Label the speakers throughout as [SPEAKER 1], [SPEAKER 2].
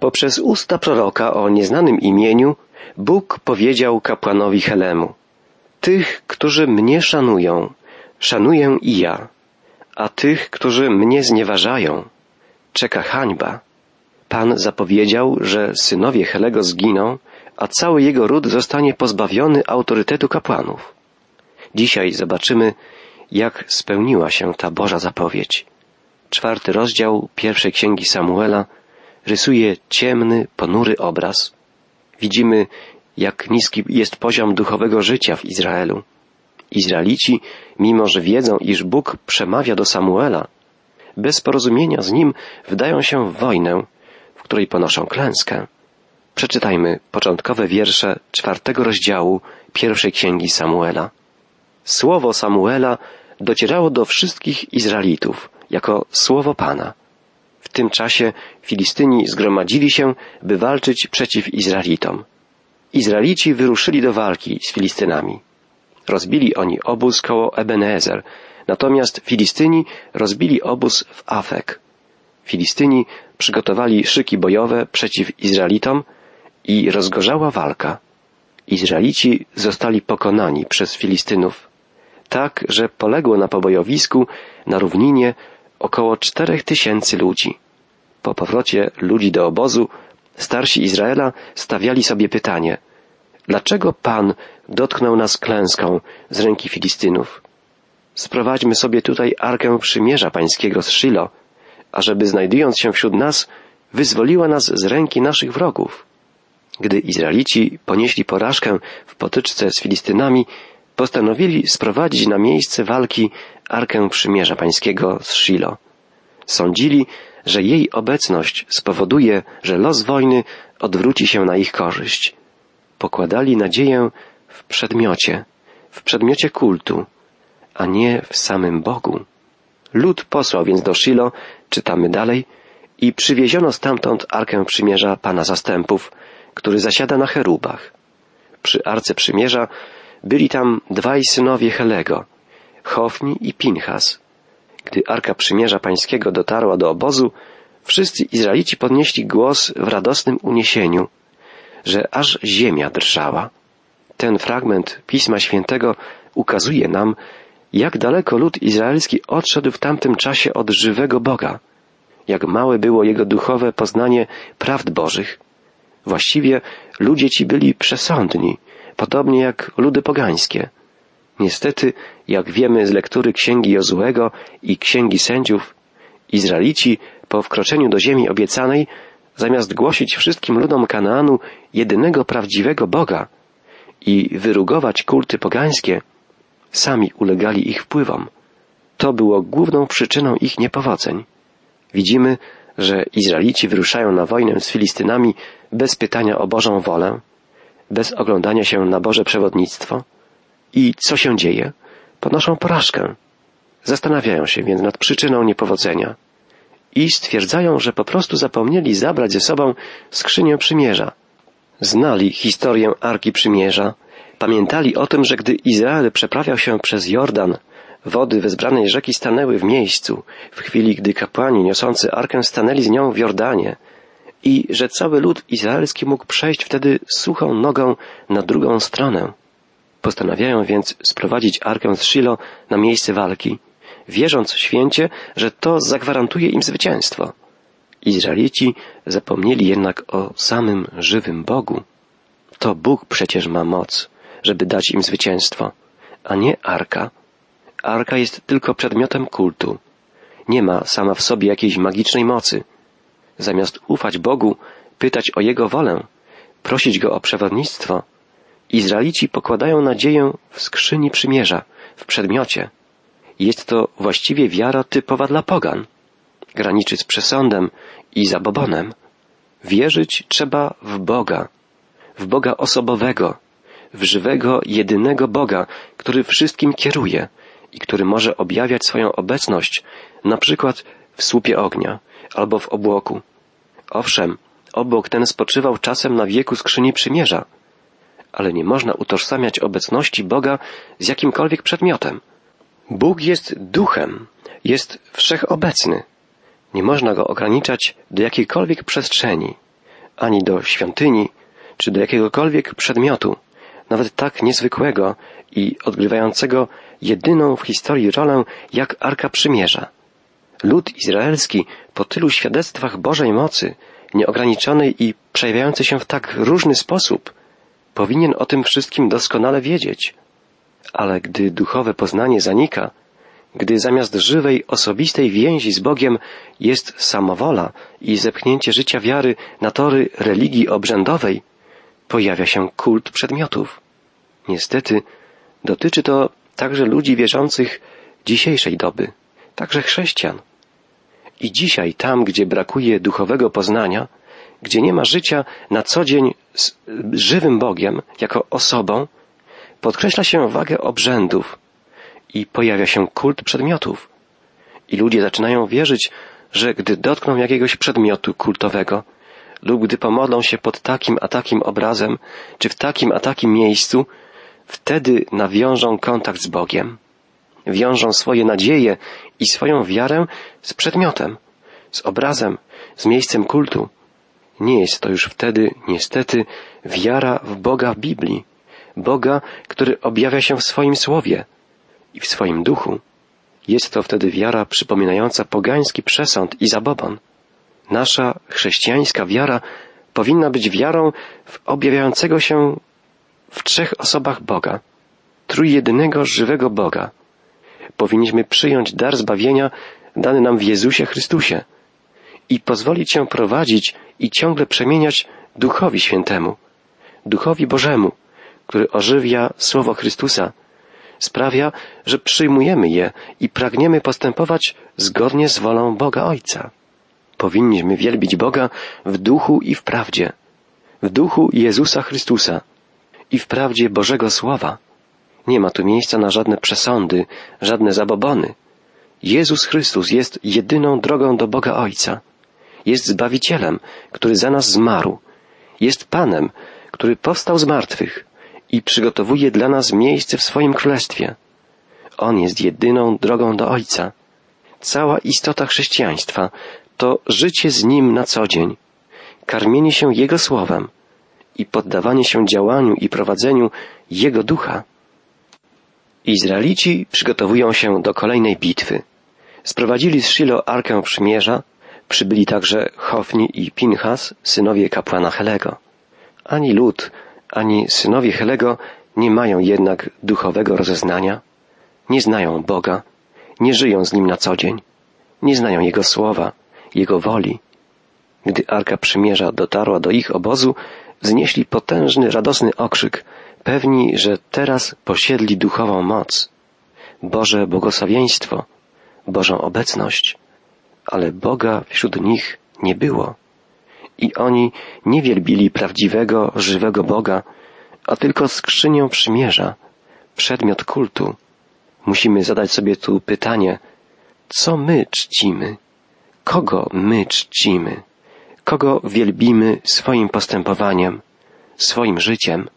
[SPEAKER 1] Poprzez usta proroka o nieznanym imieniu Bóg powiedział kapłanowi Helemu Tych, którzy mnie szanują, szanuję i ja, a tych, którzy mnie znieważają, czeka hańba. Pan zapowiedział, że synowie Helego zginą, a cały jego ród zostanie pozbawiony autorytetu kapłanów. Dzisiaj zobaczymy, jak spełniła się ta Boża zapowiedź. Czwarty rozdział pierwszej księgi Samuela rysuje ciemny, ponury obraz. Widzimy, jak niski jest poziom duchowego życia w Izraelu. Izraelici, mimo że wiedzą, iż Bóg przemawia do Samuela, bez porozumienia z nim wdają się w wojnę, w której ponoszą klęskę. Przeczytajmy początkowe wiersze czwartego rozdziału pierwszej księgi Samuela. Słowo Samuela docierało do wszystkich Izraelitów jako słowo Pana. Tym czasie Filistyni zgromadzili się, by walczyć przeciw Izraelitom. Izraelici wyruszyli do walki z Filistynami. Rozbili oni obóz koło Ebenezer, natomiast Filistyni rozbili obóz w Afek. Filistyni przygotowali szyki bojowe przeciw Izraelitom i rozgorzała walka. Izraelici zostali pokonani przez Filistynów, tak, że poległo na pobojowisku na równinie około czterech tysięcy ludzi. Po powrocie ludzi do obozu starsi Izraela stawiali sobie pytanie, dlaczego Pan dotknął nas klęską z ręki Filistynów? Sprowadźmy sobie tutaj arkę przymierza pańskiego z Shilo, ażeby znajdując się wśród nas, wyzwoliła nas z ręki naszych wrogów. Gdy Izraelici ponieśli porażkę w potyczce z Filistynami, postanowili sprowadzić na miejsce walki Arkę Przymierza Pańskiego z Shilo. Sądzili, że jej obecność spowoduje, że los wojny odwróci się na ich korzyść. Pokładali nadzieję w przedmiocie, w przedmiocie kultu, a nie w samym Bogu. Lud posłał więc do Shilo, czytamy dalej, i przywieziono stamtąd Arkę Przymierza Pana Zastępów, który zasiada na cherubach. Przy Arce Przymierza byli tam dwaj synowie Helego, Hofni i Pinchas. Gdy Arka Przymierza Pańskiego dotarła do obozu, wszyscy Izraelici podnieśli głos w radosnym uniesieniu, że aż ziemia drżała. Ten fragment Pisma Świętego ukazuje nam, jak daleko lud izraelski odszedł w tamtym czasie od żywego Boga, jak małe było jego duchowe poznanie prawd Bożych. Właściwie ludzie ci byli przesądni, podobnie jak ludy pogańskie. Niestety, jak wiemy z lektury księgi Jozuego i księgi sędziów, Izraelici po wkroczeniu do ziemi obiecanej, zamiast głosić wszystkim ludom Kanaanu jedynego prawdziwego Boga i wyrugować kulty pogańskie, sami ulegali ich wpływom. To było główną przyczyną ich niepowodzeń. Widzimy, że Izraelici wyruszają na wojnę z Filistynami bez pytania o Bożą wolę, bez oglądania się na Boże przewodnictwo. I co się dzieje? Ponoszą porażkę. Zastanawiają się więc nad przyczyną niepowodzenia i stwierdzają, że po prostu zapomnieli zabrać ze sobą skrzynię przymierza. Znali historię Arki Przymierza, pamiętali o tym, że gdy Izrael przeprawiał się przez Jordan, wody wezbranej rzeki stanęły w miejscu, w chwili gdy kapłani niosący Arkę stanęli z nią w Jordanie, i że cały lud izraelski mógł przejść wtedy suchą nogą na drugą stronę. Postanawiają więc sprowadzić arkę z Shilo na miejsce walki, wierząc święcie, że to zagwarantuje im zwycięstwo. Izraelici zapomnieli jednak o samym żywym Bogu. To Bóg przecież ma moc, żeby dać im zwycięstwo, a nie arka. Arka jest tylko przedmiotem kultu. Nie ma sama w sobie jakiejś magicznej mocy. Zamiast ufać Bogu, pytać o Jego wolę, prosić Go o przewodnictwo, Izraelici pokładają nadzieję w skrzyni przymierza, w przedmiocie. Jest to właściwie wiara typowa dla pogan. Graniczy z przesądem i zabobonem. Wierzyć trzeba w Boga, w Boga osobowego, w żywego, jedynego Boga, który wszystkim kieruje i który może objawiać swoją obecność, na przykład w słupie ognia albo w obłoku. Owszem, obłok ten spoczywał czasem na wieku skrzyni przymierza, ale nie można utożsamiać obecności Boga z jakimkolwiek przedmiotem. Bóg jest duchem, jest wszechobecny. Nie można go ograniczać do jakiejkolwiek przestrzeni, ani do świątyni, czy do jakiegokolwiek przedmiotu, nawet tak niezwykłego i odgrywającego jedyną w historii rolę jak Arka Przymierza. Lud izraelski po tylu świadectwach Bożej mocy, nieograniczonej i przejawiającej się w tak różny sposób, powinien o tym wszystkim doskonale wiedzieć. Ale gdy duchowe poznanie zanika, gdy zamiast żywej, osobistej więzi z Bogiem jest samowola i zepchnięcie życia wiary na tory religii obrzędowej, pojawia się kult przedmiotów. Niestety, dotyczy to także ludzi wierzących dzisiejszej doby, także chrześcijan. I dzisiaj, tam, gdzie brakuje duchowego poznania, gdzie nie ma życia na co dzień z żywym Bogiem jako osobą, podkreśla się wagę obrzędów i pojawia się kult przedmiotów. I ludzie zaczynają wierzyć, że gdy dotkną jakiegoś przedmiotu kultowego, lub gdy pomodlą się pod takim a takim obrazem, czy w takim a takim miejscu, wtedy nawiążą kontakt z Bogiem. Wiążą swoje nadzieje i swoją wiarę z przedmiotem, z obrazem, z miejscem kultu. Nie jest to już wtedy, niestety, wiara w Boga w Biblii, Boga, który objawia się w swoim słowie i w swoim duchu. Jest to wtedy wiara przypominająca pogański przesąd i zabobon. Nasza chrześcijańska wiara powinna być wiarą w objawiającego się w trzech osobach Boga, trójjedynego żywego Boga. Powinniśmy przyjąć dar zbawienia dany nam w Jezusie Chrystusie i pozwolić się prowadzić i ciągle przemieniać Duchowi Świętemu, Duchowi Bożemu, który ożywia Słowo Chrystusa, sprawia, że przyjmujemy je i pragniemy postępować zgodnie z wolą Boga Ojca. Powinniśmy wielbić Boga w duchu i w prawdzie, w duchu Jezusa Chrystusa i w prawdzie Bożego Słowa. Nie ma tu miejsca na żadne przesądy, żadne zabobony. Jezus Chrystus jest jedyną drogą do Boga Ojca. Jest Zbawicielem, który za nas zmarł. Jest Panem, który powstał z martwych i przygotowuje dla nas miejsce w swoim królestwie. On jest jedyną drogą do Ojca. Cała istota chrześcijaństwa to życie z Nim na co dzień, karmienie się Jego słowem i poddawanie się działaniu i prowadzeniu Jego ducha. Izraelici przygotowują się do kolejnej bitwy. Sprowadzili z Shilo Arkę Przymierza, przybyli także Hofni i Pinchas, synowie kapłana Helego. Ani lud, ani synowie Helego nie mają jednak duchowego rozeznania, nie znają Boga, nie żyją z Nim na co dzień, nie znają Jego słowa, Jego woli. Gdy Arka Przymierza dotarła do ich obozu, wznieśli potężny, radosny okrzyk, pewni, że teraz posiedli duchową moc, Boże błogosławieństwo, Bożą obecność, ale Boga wśród nich nie było i oni nie wielbili prawdziwego, żywego Boga, a tylko skrzynią przymierza, przedmiot kultu. Musimy zadać sobie tu pytanie, co my czcimy? Kogo my czcimy? Kogo wielbimy swoim postępowaniem, swoim życiem?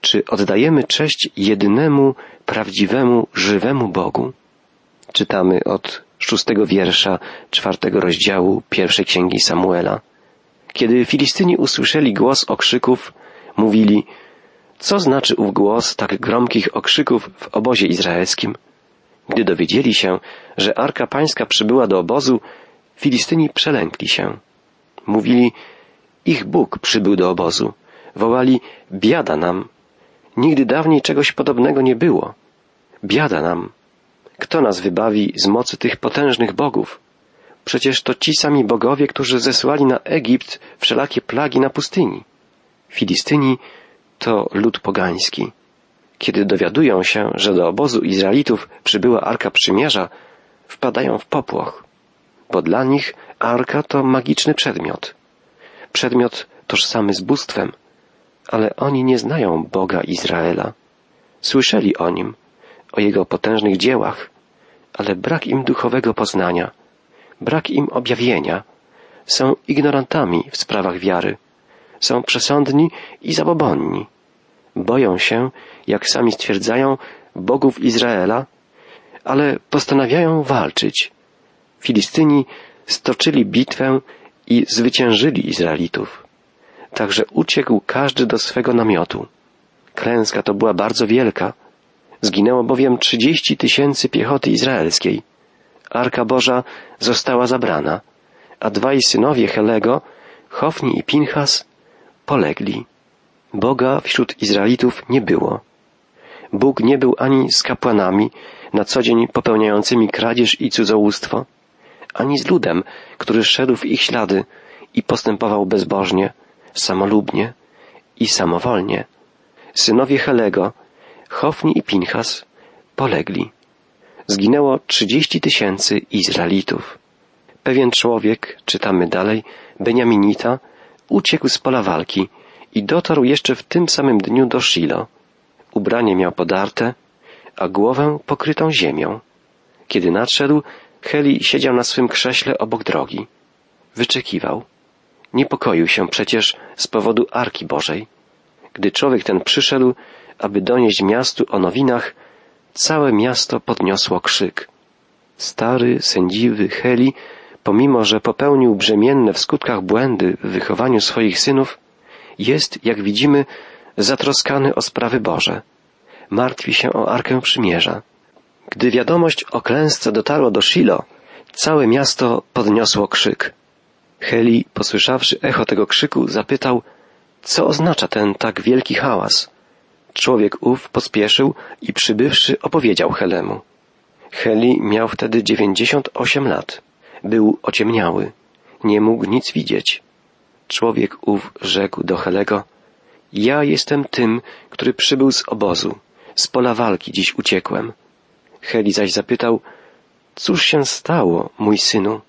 [SPEAKER 1] Czy oddajemy cześć jedynemu, prawdziwemu, żywemu Bogu? Czytamy od szóstego wiersza czwartego rozdziału pierwszej księgi Samuela. Kiedy Filistyni usłyszeli głos okrzyków, mówili, co znaczy ów głos tak gromkich okrzyków w obozie izraelskim? Gdy dowiedzieli się, że Arka Pańska przybyła do obozu, Filistyni przelękli się. Mówili, ich Bóg przybył do obozu. Wołali, biada nam. Nigdy dawniej czegoś podobnego nie było. Biada nam. Kto nas wybawi z mocy tych potężnych bogów? Przecież to ci sami bogowie, którzy zesłali na Egipt wszelakie plagi na pustyni. Filistyni to lud pogański. Kiedy dowiadują się, że do obozu Izraelitów przybyła Arka Przymierza, wpadają w popłoch, bo dla nich Arka to magiczny przedmiot. Przedmiot tożsamy z bóstwem, ale oni nie znają Boga Izraela. Słyszeli o nim, o jego potężnych dziełach, ale brak im duchowego poznania – brak im objawienia, są ignorantami w sprawach wiary, są przesądni i zabobonni. Boją się, jak sami stwierdzają, bogów Izraela, ale postanawiają walczyć. Filistyni stoczyli bitwę i zwyciężyli Izraelitów. Także uciekł każdy do swego namiotu. Klęska to była bardzo wielka. Zginęło bowiem trzydzieści tysięcy piechoty izraelskiej. Arka Boża została zabrana, a dwaj synowie Helego, Hofni i Pinchas, polegli. Boga wśród Izraelitów nie było. Bóg nie był ani z kapłanami, na co dzień popełniającymi kradzież i cudzołóstwo, ani z ludem, który szedł w ich ślady i postępował bezbożnie, samolubnie i samowolnie. Synowie Helego, Hofni i Pinchas, polegli. Zginęło trzydzieści tysięcy Izraelitów. Pewien człowiek, czytamy dalej, Beniaminita, uciekł z pola walki i dotarł jeszcze w tym samym dniu do Shilo. Ubranie miał podarte, a głowę pokrytą ziemią. Kiedy nadszedł, Heli siedział na swym krześle obok drogi. Wyczekiwał. Niepokoił się przecież z powodu Arki Bożej. Gdy człowiek ten przyszedł, aby donieść miastu o nowinach, całe miasto podniosło krzyk. Stary, sędziwy Heli, pomimo że popełnił brzemienne w skutkach błędy w wychowaniu swoich synów, jest, jak widzimy, zatroskany o sprawy Boże. Martwi się o Arkę Przymierza. Gdy wiadomość o klęsce dotarła do Shilo, całe miasto podniosło krzyk. Heli, posłyszawszy echo tego krzyku, zapytał, co oznacza ten tak wielki hałas. Człowiek ów pospieszył i przybywszy opowiedział Helemu. Heli miał wtedy dziewięćdziesiąt osiem lat. Był ociemniały. Nie mógł nic widzieć. Człowiek ów rzekł do Helego, ja jestem tym, który przybył z obozu. Z pola walki dziś uciekłem. Heli zaś zapytał, cóż się stało, mój synu?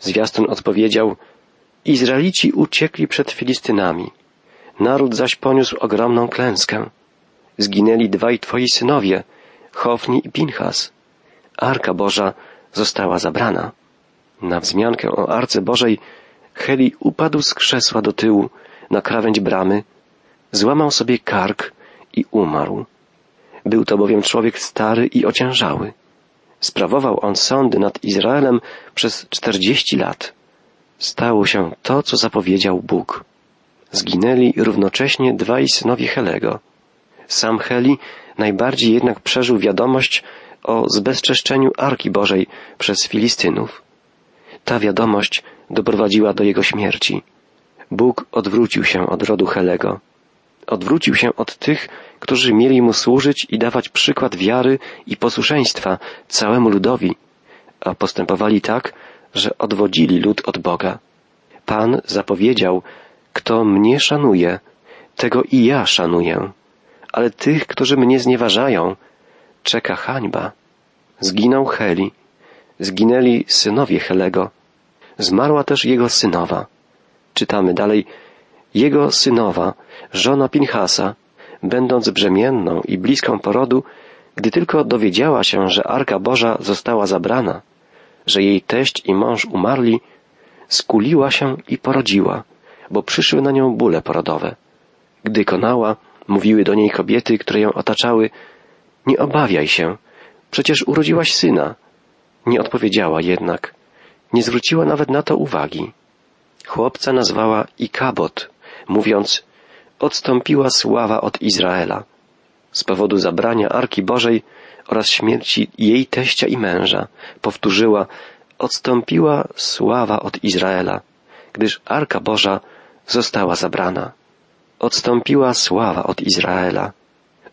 [SPEAKER 1] Zwiastun odpowiedział, Izraelici uciekli przed Filistynami. Naród zaś poniósł ogromną klęskę. Zginęli dwaj twoi synowie, Hofni i Pinchas. Arka Boża została zabrana. Na wzmiankę o Arce Bożej Heli upadł z krzesła do tyłu na krawędź bramy, złamał sobie kark i umarł. Był to bowiem człowiek stary i ociężały. Sprawował on sądy nad Izraelem przez czterdzieści lat. Stało się to, co zapowiedział Bóg. Zginęli równocześnie dwaj synowie Helego. Sam Heli najbardziej jednak przeżył wiadomość o zbezczeszczeniu Arki Bożej przez Filistynów. Ta wiadomość doprowadziła do jego śmierci. Bóg odwrócił się od rodu Helego. Odwrócił się od tych, którzy mieli mu służyć i dawać przykład wiary i posłuszeństwa całemu ludowi, a postępowali tak, że odwodzili lud od Boga. Pan zapowiedział, kto mnie szanuje, tego i ja szanuję, ale tych, którzy mnie znieważają, czeka hańba. Zginął Heli, zginęli synowie Helego, zmarła też jego synowa. Czytamy dalej, jego synowa, żona Pinchasa, będąc brzemienną i bliską porodu, gdy tylko dowiedziała się, że Arka Boża została zabrana, że jej teść i mąż umarli, skuliła się i porodziła, bo przyszły na nią bóle porodowe. Gdy konała, mówiły do niej kobiety, które ją otaczały, nie obawiaj się, przecież urodziłaś syna. Nie odpowiedziała jednak, nie zwróciła nawet na to uwagi. Chłopca nazwała Ikabot, mówiąc, odstąpiła sława od Izraela. Z powodu zabrania Arki Bożej oraz śmierci jej teścia i męża powtórzyła, odstąpiła sława od Izraela, gdyż Arka Boża została zabrana. Odstąpiła sława od Izraela.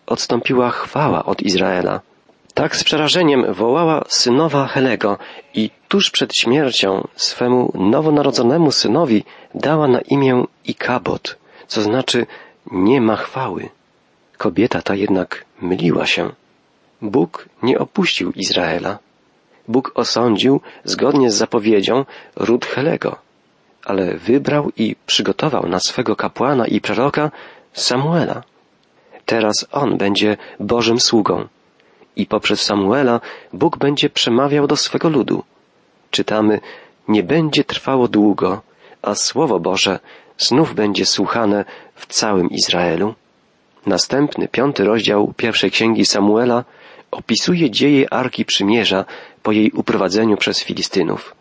[SPEAKER 1] Odstąpiła chwała od Izraela. Tak z przerażeniem wołała synowa Helego i tuż przed śmiercią swemu nowonarodzonemu synowi dała na imię Ikabot, co znaczy nie ma chwały. Kobieta ta jednak myliła się. Bóg nie opuścił Izraela. Bóg osądził, zgodnie z zapowiedzią, ród Helego, ale wybrał i przygotował na swego kapłana i proroka Samuela. Teraz on będzie Bożym sługą i poprzez Samuela Bóg będzie przemawiał do swego ludu. Czytamy, nie będzie trwało długo, a Słowo Boże znów będzie słuchane w całym Izraelu. Następny, piąty rozdział pierwszej księgi Samuela opisuje dzieje Arki Przymierza po jej uprowadzeniu przez Filistynów.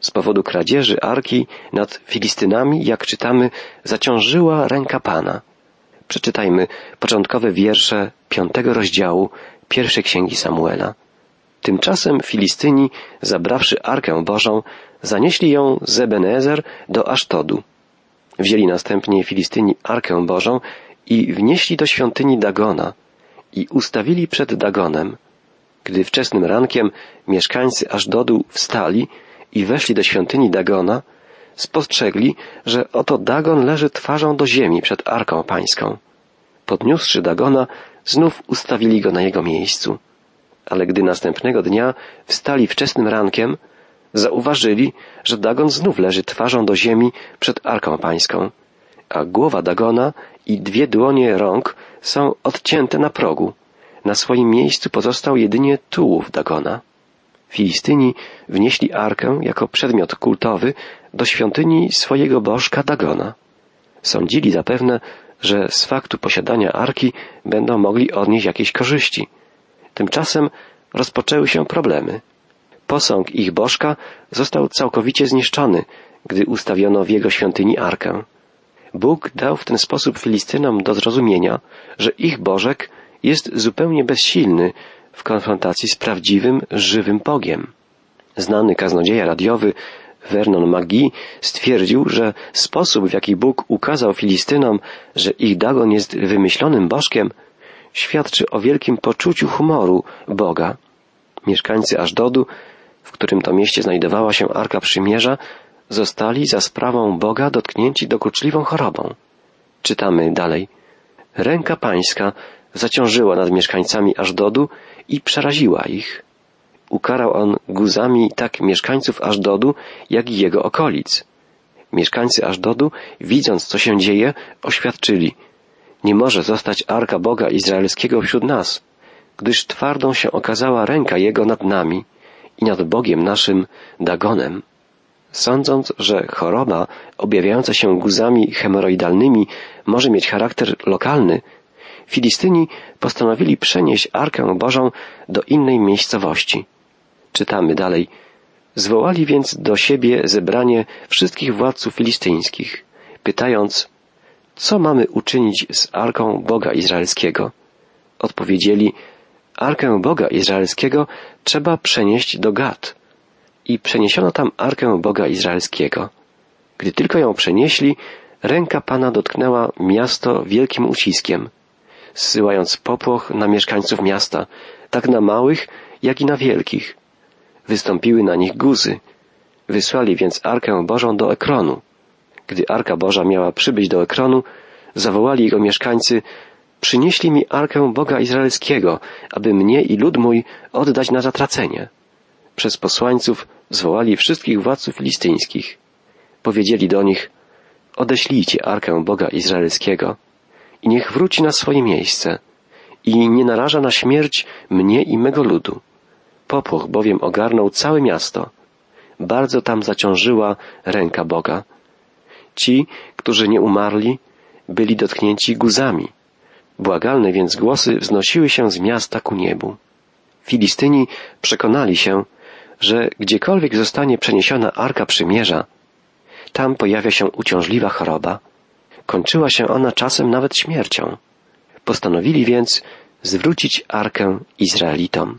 [SPEAKER 1] Z powodu kradzieży arki nad Filistynami, jak czytamy, zaciążyła ręka Pana. Przeczytajmy początkowe wiersze piątego rozdziału pierwszej księgi Samuela. Tymczasem Filistyni, zabrawszy Arkę Bożą, zanieśli ją z Ebenezer do Asztodu. Wzięli następnie Filistyni Arkę Bożą i wnieśli do świątyni Dagona i ustawili przed Dagonem. Gdy wczesnym rankiem mieszkańcy Aszdodu wstali i weszli do świątyni Dagona, spostrzegli, że oto Dagon leży twarzą do ziemi przed Arką Pańską. Podniósłszy Dagona, znów ustawili go na jego miejscu ale gdy następnego dnia wstali wczesnym rankiem, zauważyli, że Dagon znów leży twarzą do ziemi przed Arką Pańską, a głowa Dagona i dwie dłonie rąk są odcięte na progu. Na swoim miejscu pozostał jedynie tułów Dagona. Filistyni wnieśli arkę jako przedmiot kultowy do świątyni swojego bożka Dagona. Sądzili zapewne, że z faktu posiadania arki będą mogli odnieść jakieś korzyści – Tymczasem rozpoczęły się problemy. Posąg ich bożka został całkowicie zniszczony, gdy ustawiono w jego świątyni arkę. Bóg dał w ten sposób Filistynom do zrozumienia, że ich bożek jest zupełnie bezsilny w konfrontacji z prawdziwym, żywym Bogiem. Znany kaznodzieja radiowy Vernon McGee stwierdził, że sposób, w jaki Bóg ukazał Filistynom, że ich Dagon jest wymyślonym bożkiem, świadczy o wielkim poczuciu humoru Boga. Mieszkańcy Ażdodu, w którym to mieście znajdowała się Arka Przymierza, zostali za sprawą Boga dotknięci dokuczliwą chorobą. Czytamy dalej. Ręka pańska zaciążyła nad mieszkańcami Ażdodu i przeraziła ich. Ukarał on guzami tak mieszkańców Ażdodu, jak i jego okolic. Mieszkańcy Ażdodu, widząc co się dzieje, oświadczyli – nie może zostać arka Boga Izraelskiego wśród nas, gdyż twardą się okazała ręka Jego nad nami i nad Bogiem naszym Dagonem. Sądząc, że choroba objawiająca się guzami hemoroidalnymi może mieć charakter lokalny, Filistyni postanowili przenieść Arkę Bożą do innej miejscowości. Czytamy dalej. Zwołali więc do siebie zebranie wszystkich władców filistyńskich, pytając, co mamy uczynić z Arką Boga Izraelskiego? Odpowiedzieli, Arkę Boga Izraelskiego trzeba przenieść do Gad. I przeniesiono tam Arkę Boga Izraelskiego. Gdy tylko ją przenieśli, ręka Pana dotknęła miasto wielkim uciskiem, zsyłając popłoch na mieszkańców miasta, tak na małych, jak i na wielkich. Wystąpiły na nich guzy. Wysłali więc Arkę Bożą do Ekronu. Gdy Arka Boża miała przybyć do Ekronu, zawołali jego mieszkańcy, przynieśli mi Arkę Boga Izraelskiego, aby mnie i lud mój oddać na zatracenie. Przez posłańców zwołali wszystkich władców filistyńskich. Powiedzieli do nich, odeślijcie Arkę Boga Izraelskiego i niech wróci na swoje miejsce i nie naraża na śmierć mnie i mego ludu. Popłoch bowiem ogarnął całe miasto. Bardzo tam zaciążyła ręka Boga. Ci, którzy nie umarli, byli dotknięci guzami. Błagalne więc głosy wznosiły się z miasta ku niebu. Filistyni przekonali się, że gdziekolwiek zostanie przeniesiona Arka Przymierza, tam pojawia się uciążliwa choroba. Kończyła się ona czasem nawet śmiercią. Postanowili więc zwrócić Arkę Izraelitom.